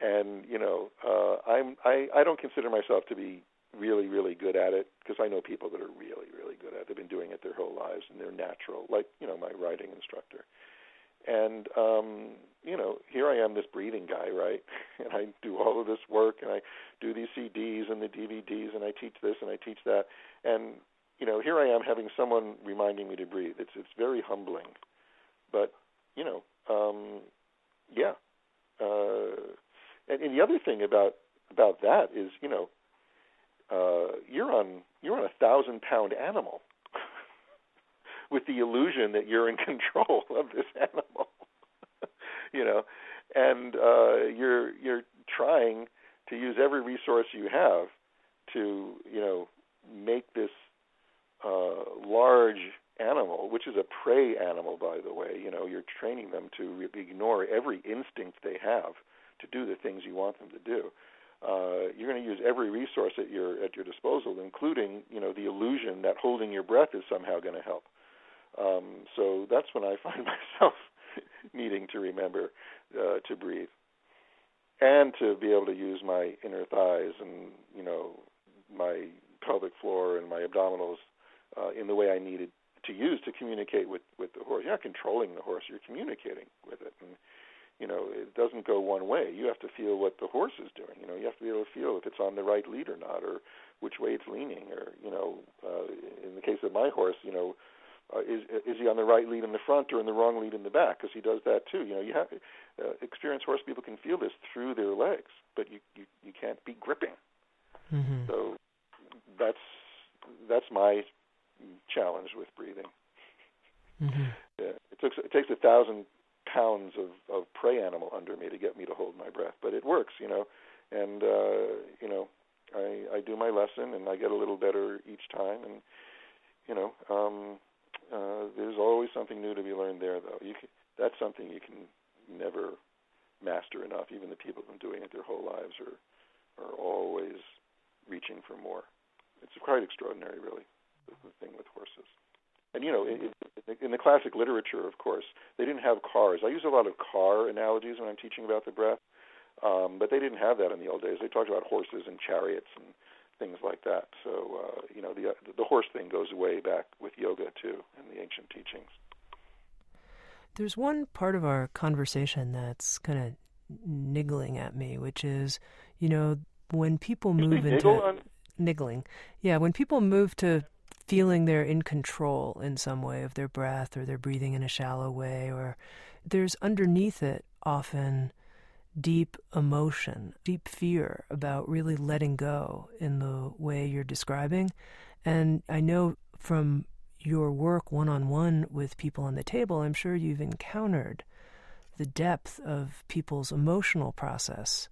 and you know, uh I'm I I don't consider myself to be really, really good at it because I know people that are really, really good at it. They've been doing it their whole lives and they're natural, like, you know, my riding instructor. And, um, you know, here I am, this breathing guy, right? And I do all of this work and I do these CDs and the DVDs and I teach this and I teach that. And, you know, here I am having someone reminding me to breathe. It's, it's very humbling. But, you know, um, yeah. Uh, and, and the other thing about about that is, you know, uh, you're on you're on a thousand pound animal with the illusion that you're in control of this animal you know and uh you're you're trying to use every resource you have to you know make this uh large animal which is a prey animal by the way you know you're training them to ignore every instinct they have to do the things you want them to do uh, you're going to use every resource at your at your disposal, including you know the illusion that holding your breath is somehow going to help. Um, so that's when I find myself needing to remember uh, to breathe and to be able to use my inner thighs and you know my pelvic floor and my abdominals uh, in the way I needed to use to communicate with with the horse. You're not controlling the horse; you're communicating with it. And you know, it doesn't go one way. You have to feel what the horse is doing. You know, you have to be able to feel if it's on the right lead or not, or which way it's leaning, or you know, uh, in the case of my horse, you know, uh, is is he on the right lead in the front or in the wrong lead in the back? Because he does that too. You know, you have uh, experienced horse people can feel this through their legs, but you you, you can't be gripping. Mm-hmm. So that's that's my challenge with breathing. Mm-hmm. Yeah, it takes it takes a thousand pounds of, of prey animal under me to get me to hold my breath. But it works, you know. And uh, you know, I I do my lesson and I get a little better each time. And you know, um, uh, there's always something new to be learned there, though. You can, that's something you can never master enough. Even the people who've been doing it their whole lives are are always reaching for more. It's quite extraordinary, really, the, thing with horses. And you know, in, in the classic literature, of course, they didn't have cars. I use a lot of car analogies when I'm teaching about the breath, um, but they didn't have that in the old days. They talked about horses and chariots and things like that. So uh, you know, the the horse thing goes way back with yoga too and the ancient teachings. There's one part of our conversation that's kind of niggling at me, which is, you know, when people move into on... niggling, yeah, when people move to feeling they're in control in some way of their breath or they're breathing in a shallow way, or there's underneath it often deep emotion, deep fear about really letting go in the way you're describing. And I know from your work one on one with people on the table, I'm sure you've encountered the depth of people's emotional process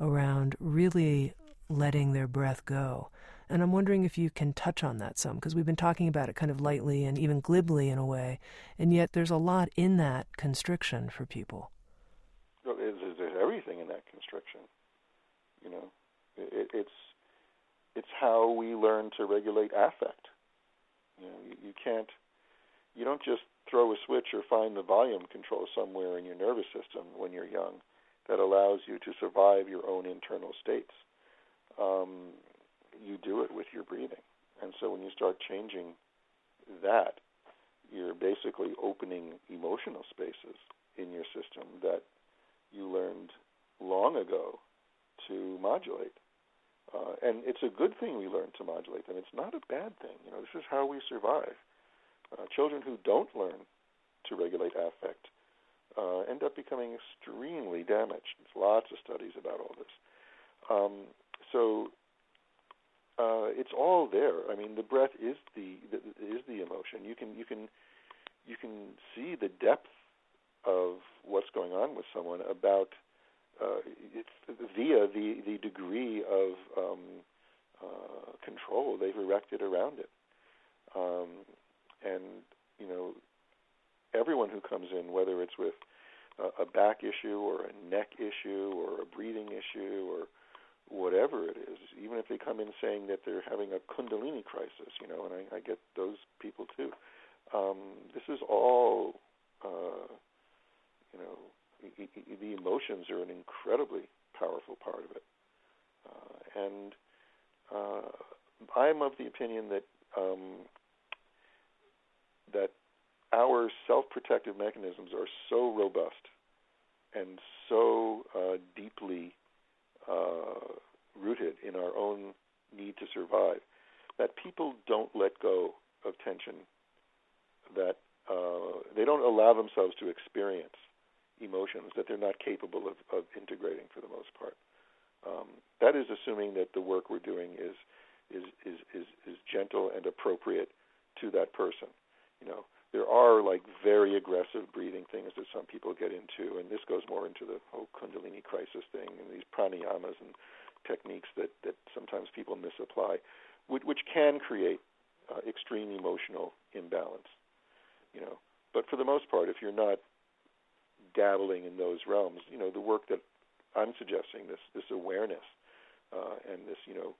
around really letting their breath go. And I'm wondering if you can touch on that some, because we've been talking about it kind of lightly and even glibly in a way, and yet there's a lot in that constriction for people. Well, there's, there's everything in that constriction. You know, it, it's it's how we learn to regulate affect. You know, you, you can't, you don't just throw a switch or find the volume control somewhere in your nervous system when you're young that allows you to survive your own internal states. Um, you do it with your breathing. And so when you start changing that, you're basically opening emotional spaces in your system that you learned long ago to modulate. Uh, and it's a good thing we learn to modulate them. It's not a bad thing. You know, this is how we survive. Uh, children who don't learn to regulate affect uh, end up becoming extremely damaged. There's lots of studies about all this. Um, so uh, it's all there. I mean, the breath is the, the is the emotion. You can you can you can see the depth of what's going on with someone about uh, it's via the the degree of um, uh, control they've erected around it. Um, and you know, everyone who comes in, whether it's with a, a back issue or a neck issue or a breathing issue or whatever it is, even if they come in saying that they're having a kundalini crisis, you know, and I, I get those people too. Um, this is all, uh, you know, the emotions are an incredibly powerful part of it. Uh, and uh, I'm of the opinion that um, that our self-protective mechanisms are so robust and so uh, deeply uh, rooted in our own need to survive that people don't let go of tension, that uh, they don't allow themselves to experience emotions that they're not capable of, of integrating for the most part. Um, that is assuming that the work we're doing is, is is is is gentle and appropriate to that person. You know, there are like very aggressive breathing things that some people get into, and this goes more into the whole Kundalini crisis thing and these pranayamas and techniques that that sometimes people misapply, which, which can create uh, extreme emotional imbalance. You know, but for the most part, if you're not dabbling in those realms. You know, the work that I'm suggesting, this this awareness uh, and this you know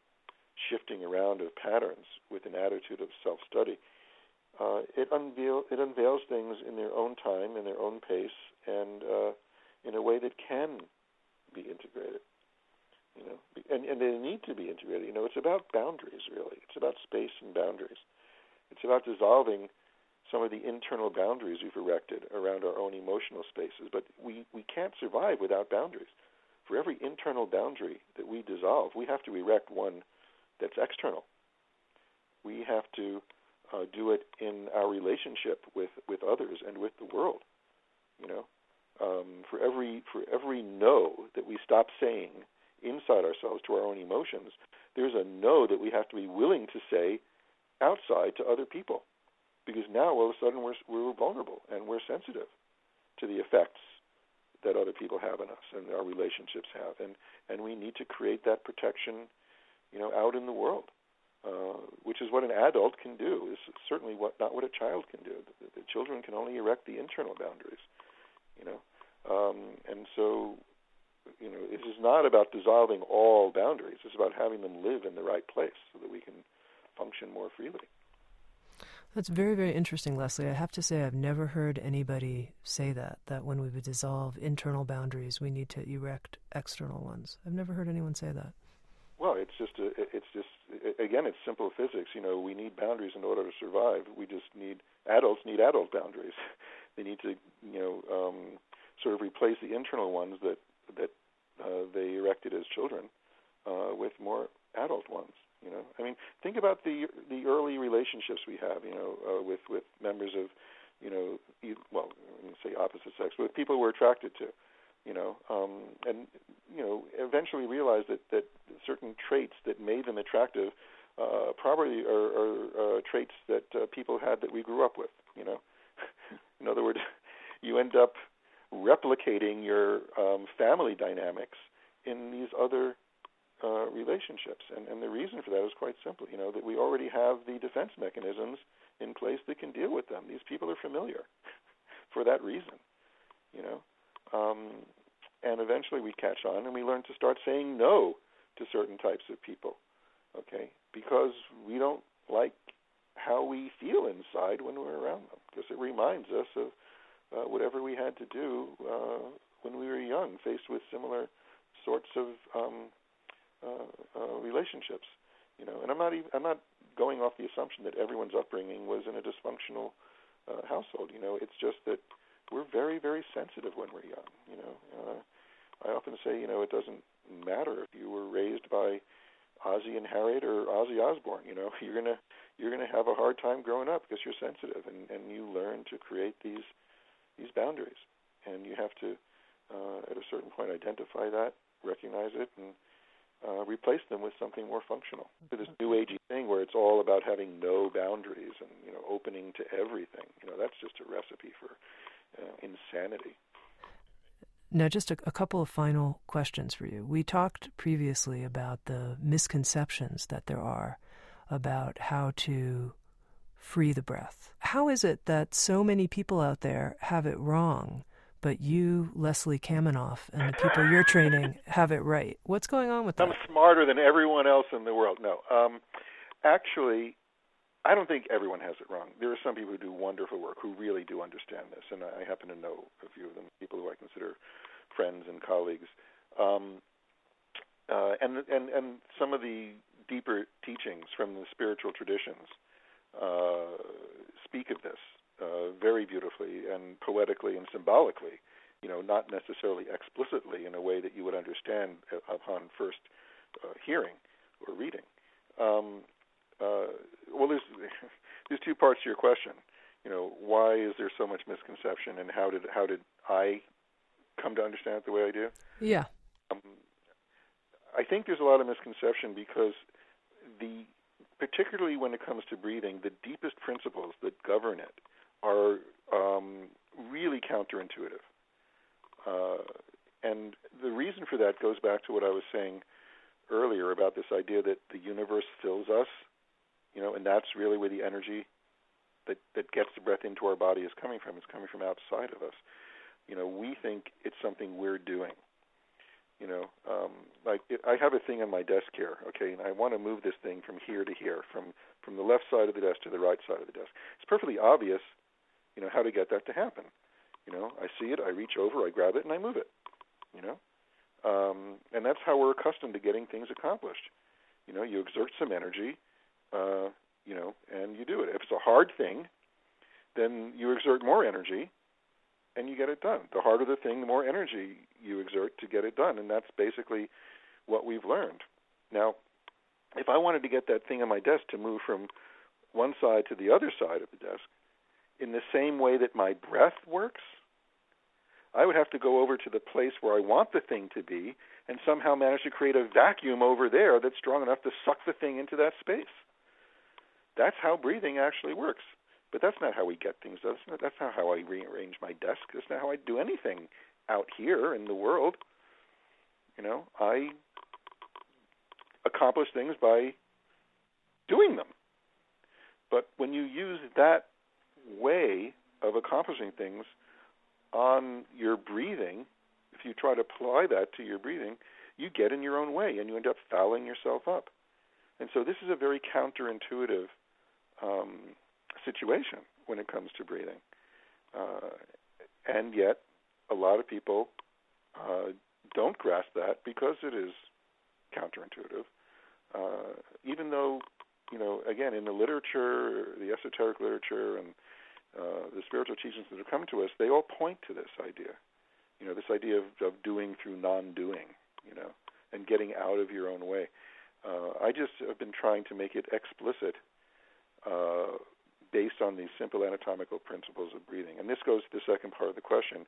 shifting around of patterns with an attitude of self-study, uh, it unveil it unveils things in their own time, in their own pace, and uh, in a way that can be integrated. You know, and and they need to be integrated. You know, it's about boundaries really. It's about space and boundaries. It's about dissolving some of the internal boundaries we've erected around our own emotional spaces. But we, we can't survive without boundaries. For every internal boundary that we dissolve, we have to erect one that's external. We have to uh, do it in our relationship with, with others and with the world. You know, um, for every for every no that we stop saying inside ourselves to our own emotions, there's a no that we have to be willing to say outside to other people because now all of a sudden we're we're vulnerable and we're sensitive to the effects that other people have on us and our relationships have, and and we need to create that protection, you know, out in the world, uh, which is what an adult can do. Is certainly what not what a child can do. The, the children can only erect the internal boundaries, you know, um, and so you know, it is not about dissolving all boundaries. It's about having them live in the right place so that we can function more freely. That's very, very interesting, Leslie. I have to say, I've never heard anybody say that, that when we would dissolve internal boundaries, we need to erect external ones. I've never heard anyone say that. Well, it's just a, it's just again, it's simple physics. You know, we need boundaries in order to survive. We just need adults need adult boundaries. they need to, you know, um, sort of replace the internal ones that that uh, they erected as children uh, with more adult ones. You know, I mean, think about the the early relationships we have. You know, uh, with with members of, you know, well, say opposite sex, with people we're attracted to. You know, um, and you know, eventually realize that that certain traits that made them attractive uh, probably are, are uh, traits that uh, people had that we grew up with. You know, in other words, you end up replicating your um, family dynamics in these other uh, relationships. And, and the reason for that is quite simple, you know, that we already have the defense mechanisms in place that can deal with them. These people are familiar for that reason, you know. Um, and eventually we catch on and we learn to start saying no to certain types of people, okay, because we don't like how we feel inside when we're around them, because it reminds us of uh, whatever we had to do uh, when we were young, faced with similar sorts of um, relationships. You know, and I'm not even I'm not going off the assumption that everyone's upbringing was in a dysfunctional uh, household. You know, it's just that we're very very sensitive when we're young. You know, uh, I often say you know it doesn't matter if you were raised by Ozzie and Harriet or Ozzy Osbourne. You know, you're gonna you're gonna have a hard time growing up because you're sensitive and and you learn to create these these boundaries, and you have to uh, at a certain point identify that, recognize it, and uh, replace them with something more functional. To this new agey thing where it's all about having no boundaries and you know opening to everything. You know that's just a recipe for uh, insanity. Now, just a, a, couple of final questions for you. We talked previously about the misconceptions that there are about how to free the breath. How is it that so many people out there have it wrong but you, Leslie Kaminoff, and the people you're training have it right. What's going on with that? I'm smarter than everyone else in the world. No, um, actually, I don't think everyone has it wrong. There are some people who do wonderful work who really do understand this, and I happen to know a few of them, people who I consider friends and colleagues. Um, uh, and and and some of the deeper teachings from the spiritual traditions uh, speak of this uh, very beautifully and poetically and symbolically, you know, not necessarily explicitly in a way that you would understand upon first uh, hearing or reading. Um, uh, well, there's there's two parts to your question. You know, why is there so much misconception, and how did how did I come to understand it the way I do? Yeah. Um, I think there's a lot of misconception because the particularly when it comes to breathing, the deepest principles that govern it are um, really counterintuitive. Uh, and the reason for that goes back to what I was saying earlier about this idea that the universe fills us, you know, and that's really where the energy that that gets the breath into our body is coming from. It's coming from outside of us. You know, we think it's something we're doing. You know, um, like it, I have a thing on my desk here, okay, and I want to move this thing from here to here, from from the left side of the desk to the right side of the desk. It's perfectly obvious you know how to get that to happen. You know, I see it, I reach over, I grab it, and I move it. You know, um, and that's how we're accustomed to getting things accomplished. You know, you exert some energy, uh, you know, and you do it. If it's a hard thing, then you exert more energy, and you get it done. The harder the thing, the more energy you exert to get it done, and that's basically what we've learned. Now, if I wanted to get that thing on my desk to move from one side to the other side of the desk, in the same way that my breath works, I would have to go over to the place where I want the thing to be and somehow manage to create a vacuum over there that's strong enough to suck the thing into that space. That's how breathing actually works. But that's not how we get things. That's not, that's not how I rearrange my desk. That's not how I do anything out here in the world. You know, I accomplish things by doing them. But when you use that way of accomplishing things on your breathing if you try to apply that to your breathing, you get in your own way and you end up fouling yourself up. And so this is a very counterintuitive um, situation when it comes to breathing. Uh, and yet, a lot of people uh, don't grasp that because it is counterintuitive. Uh, even though, you know, again, in the literature, the esoteric literature, and uh, the spiritual teachings that have come to us, they all point to this idea. You know, this idea of, of doing through non-doing. You know, and getting out of your own way. Uh, I just have been trying to make it explicit uh, based on these simple anatomical principles of breathing. And this goes to the second part of the question.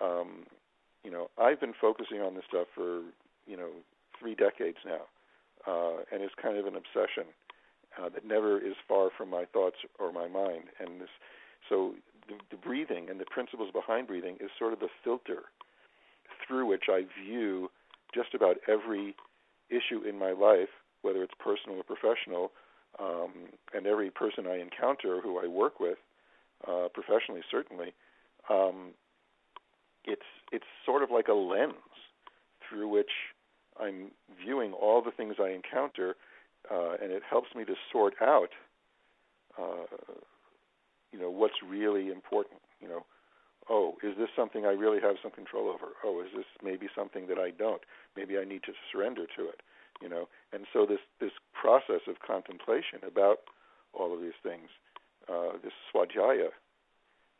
Um, you know, I've been focusing on this stuff for you know three decades now, uh, and it's kind of an obsession uh, that never is far from my thoughts or my mind. And this, so the, the breathing and the principles behind breathing is sort of the filter through which I view just about every issue in my life, whether it's personal or professional, um, and every person I encounter who I work with, uh, professionally certainly, um, it's it's sort of like a lens through which I'm viewing all the things I encounter, uh, and it helps me to sort out, uh, you know, what's really important. You know, oh, is this something I really have some control over? Oh, is this maybe something that I don't? Maybe I need to surrender to it, you know. And so this this process of contemplation about all of these things, uh, this swadhyaya,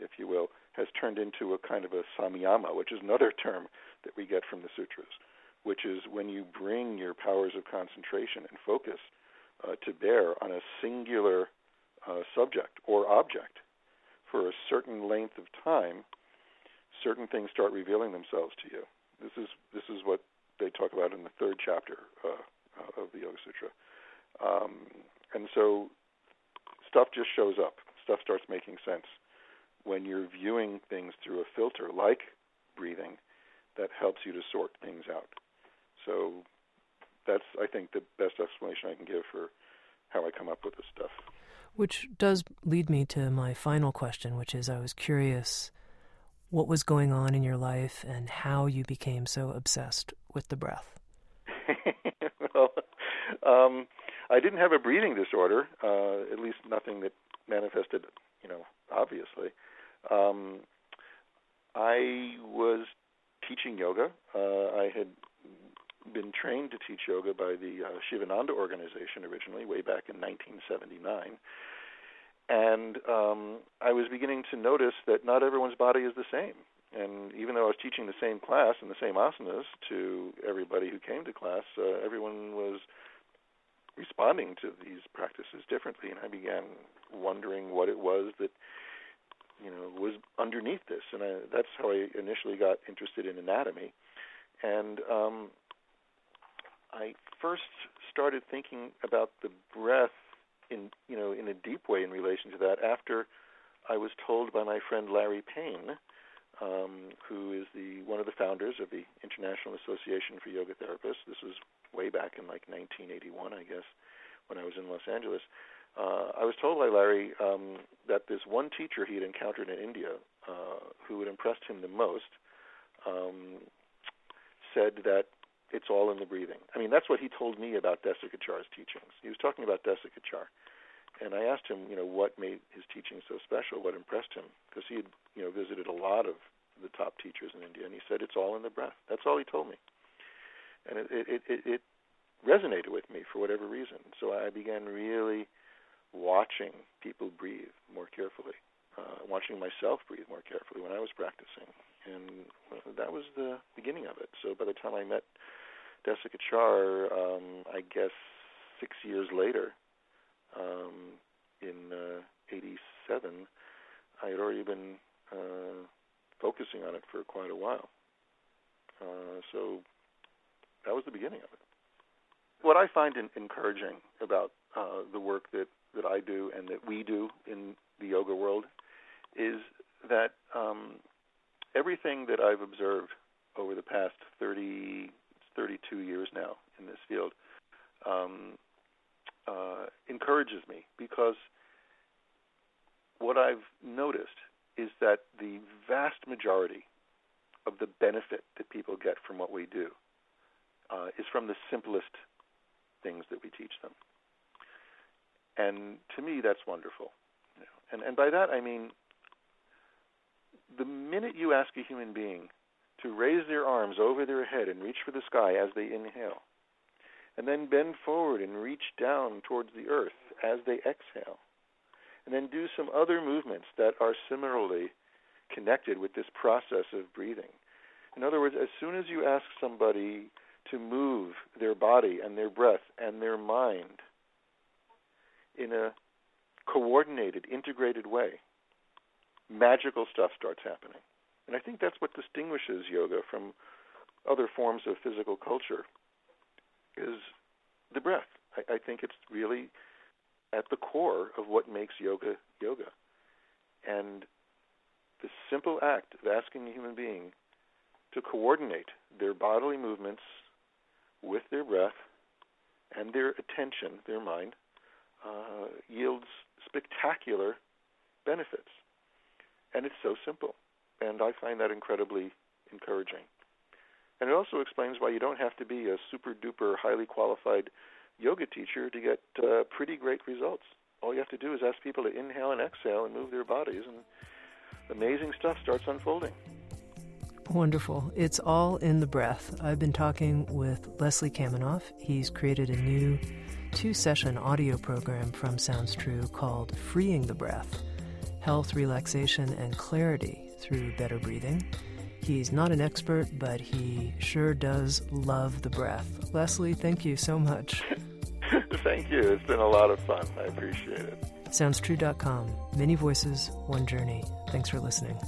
if you will, has turned into a kind of a samyama, which is another term that we get from the sutras, which is when you bring your powers of concentration and focus uh, to bear on a singular uh, subject or object for a certain length of time, certain things start revealing themselves to you. This is this is what they talk about in the third chapter uh, uh, of the Yoga Sutra. Um, and so stuff just shows up. Stuff starts making sense when you're viewing things through a filter like breathing that helps you to sort things out. So that's I think the best explanation I can give for how I come up with this stuff. Which does lead me to my final question, which is I was curious what was going on in your life and how you became so obsessed with the breath. well, um, I didn't have a breathing disorder, uh, at least nothing that manifested, you know, obviously. Um, I was teaching yoga. Uh, I had been trained to teach yoga by the uh, Shivananda organization originally, way back in 1979. And um, I was beginning to notice that not everyone's body is the same. And even though I was teaching the same class and the same asanas to everybody who came to class, uh, everyone was responding to these practices differently. And I began wondering what it was that you know was underneath this and I, that's how I initially got interested in anatomy and um I first started thinking about the breath in you know in a deep way in relation to that after I was told by my friend Larry Payne, um, who is the one of the founders of the International Association for Yoga Therapists. This was way back in like 1981, I guess, when I was in Los Angeles. Uh, I was told by Larry um, that this one teacher he had encountered in India, uh, who had impressed him the most, um, said that it's all in the breathing. I mean, that's what he told me about Desikachar's teachings. He was talking about Desikachar. And I asked him, you know, what made his teaching so special, what impressed him, because he had, you know, visited a lot of the top teachers in India, and he said it's all in the breath. That's all he told me, and it it it, it resonated with me for whatever reason. So I began really watching people breathe more carefully, uh, watching myself breathe more carefully when I was practicing, and that was the beginning of it. So by the time I met Desikachar, um, I guess six years later, um, in uh, 87, I had already been uh, focusing on it for quite a while. Uh, so that was the beginning of it. What I find in, encouraging about uh, the work that, that I do and that we do in the yoga world is that um, everything that I've observed over the past 30, 32 years now in this field um, uh, encourages me because what I've noticed is that the vast majority of the benefit that people get from what we do uh, is from the simplest things that we teach them. And to me, that's wonderful. And and by that I mean the minute you ask a human being to raise their arms over their head and reach for the sky as they inhale, and then bend forward and reach down towards the earth as they exhale, and then do some other movements that are similarly connected with this process of breathing. In other words, as soon as you ask somebody to move their body and their breath and their mind in a coordinated, integrated way, magical stuff starts happening. And I think that's what distinguishes yoga from other forms of physical culture is the breath. I, I think it's really at the core of what makes yoga yoga. And the simple act of asking a human being to coordinate their bodily movements with their breath and their attention, their mind, uh, yields spectacular benefits. And it's so simple. And I find that incredibly encouraging. And it also explains why you don't have to be a super duper highly qualified yoga teacher to get uh, pretty great results. All you have to do is ask people to inhale and exhale and move their bodies, and amazing stuff starts unfolding. Wonderful. It's all in the breath. I've been talking with Leslie Kaminoff. He's created a new two session audio program from Sounds True called Freeing the Breath Health, Relaxation, and Clarity through Better Breathing. He's not an expert, but he sure does love the breath. Leslie, thank you so much. thank you. It's been a lot of fun. I appreciate it. SoundsTrue.com. Many voices, one journey. Thanks for listening.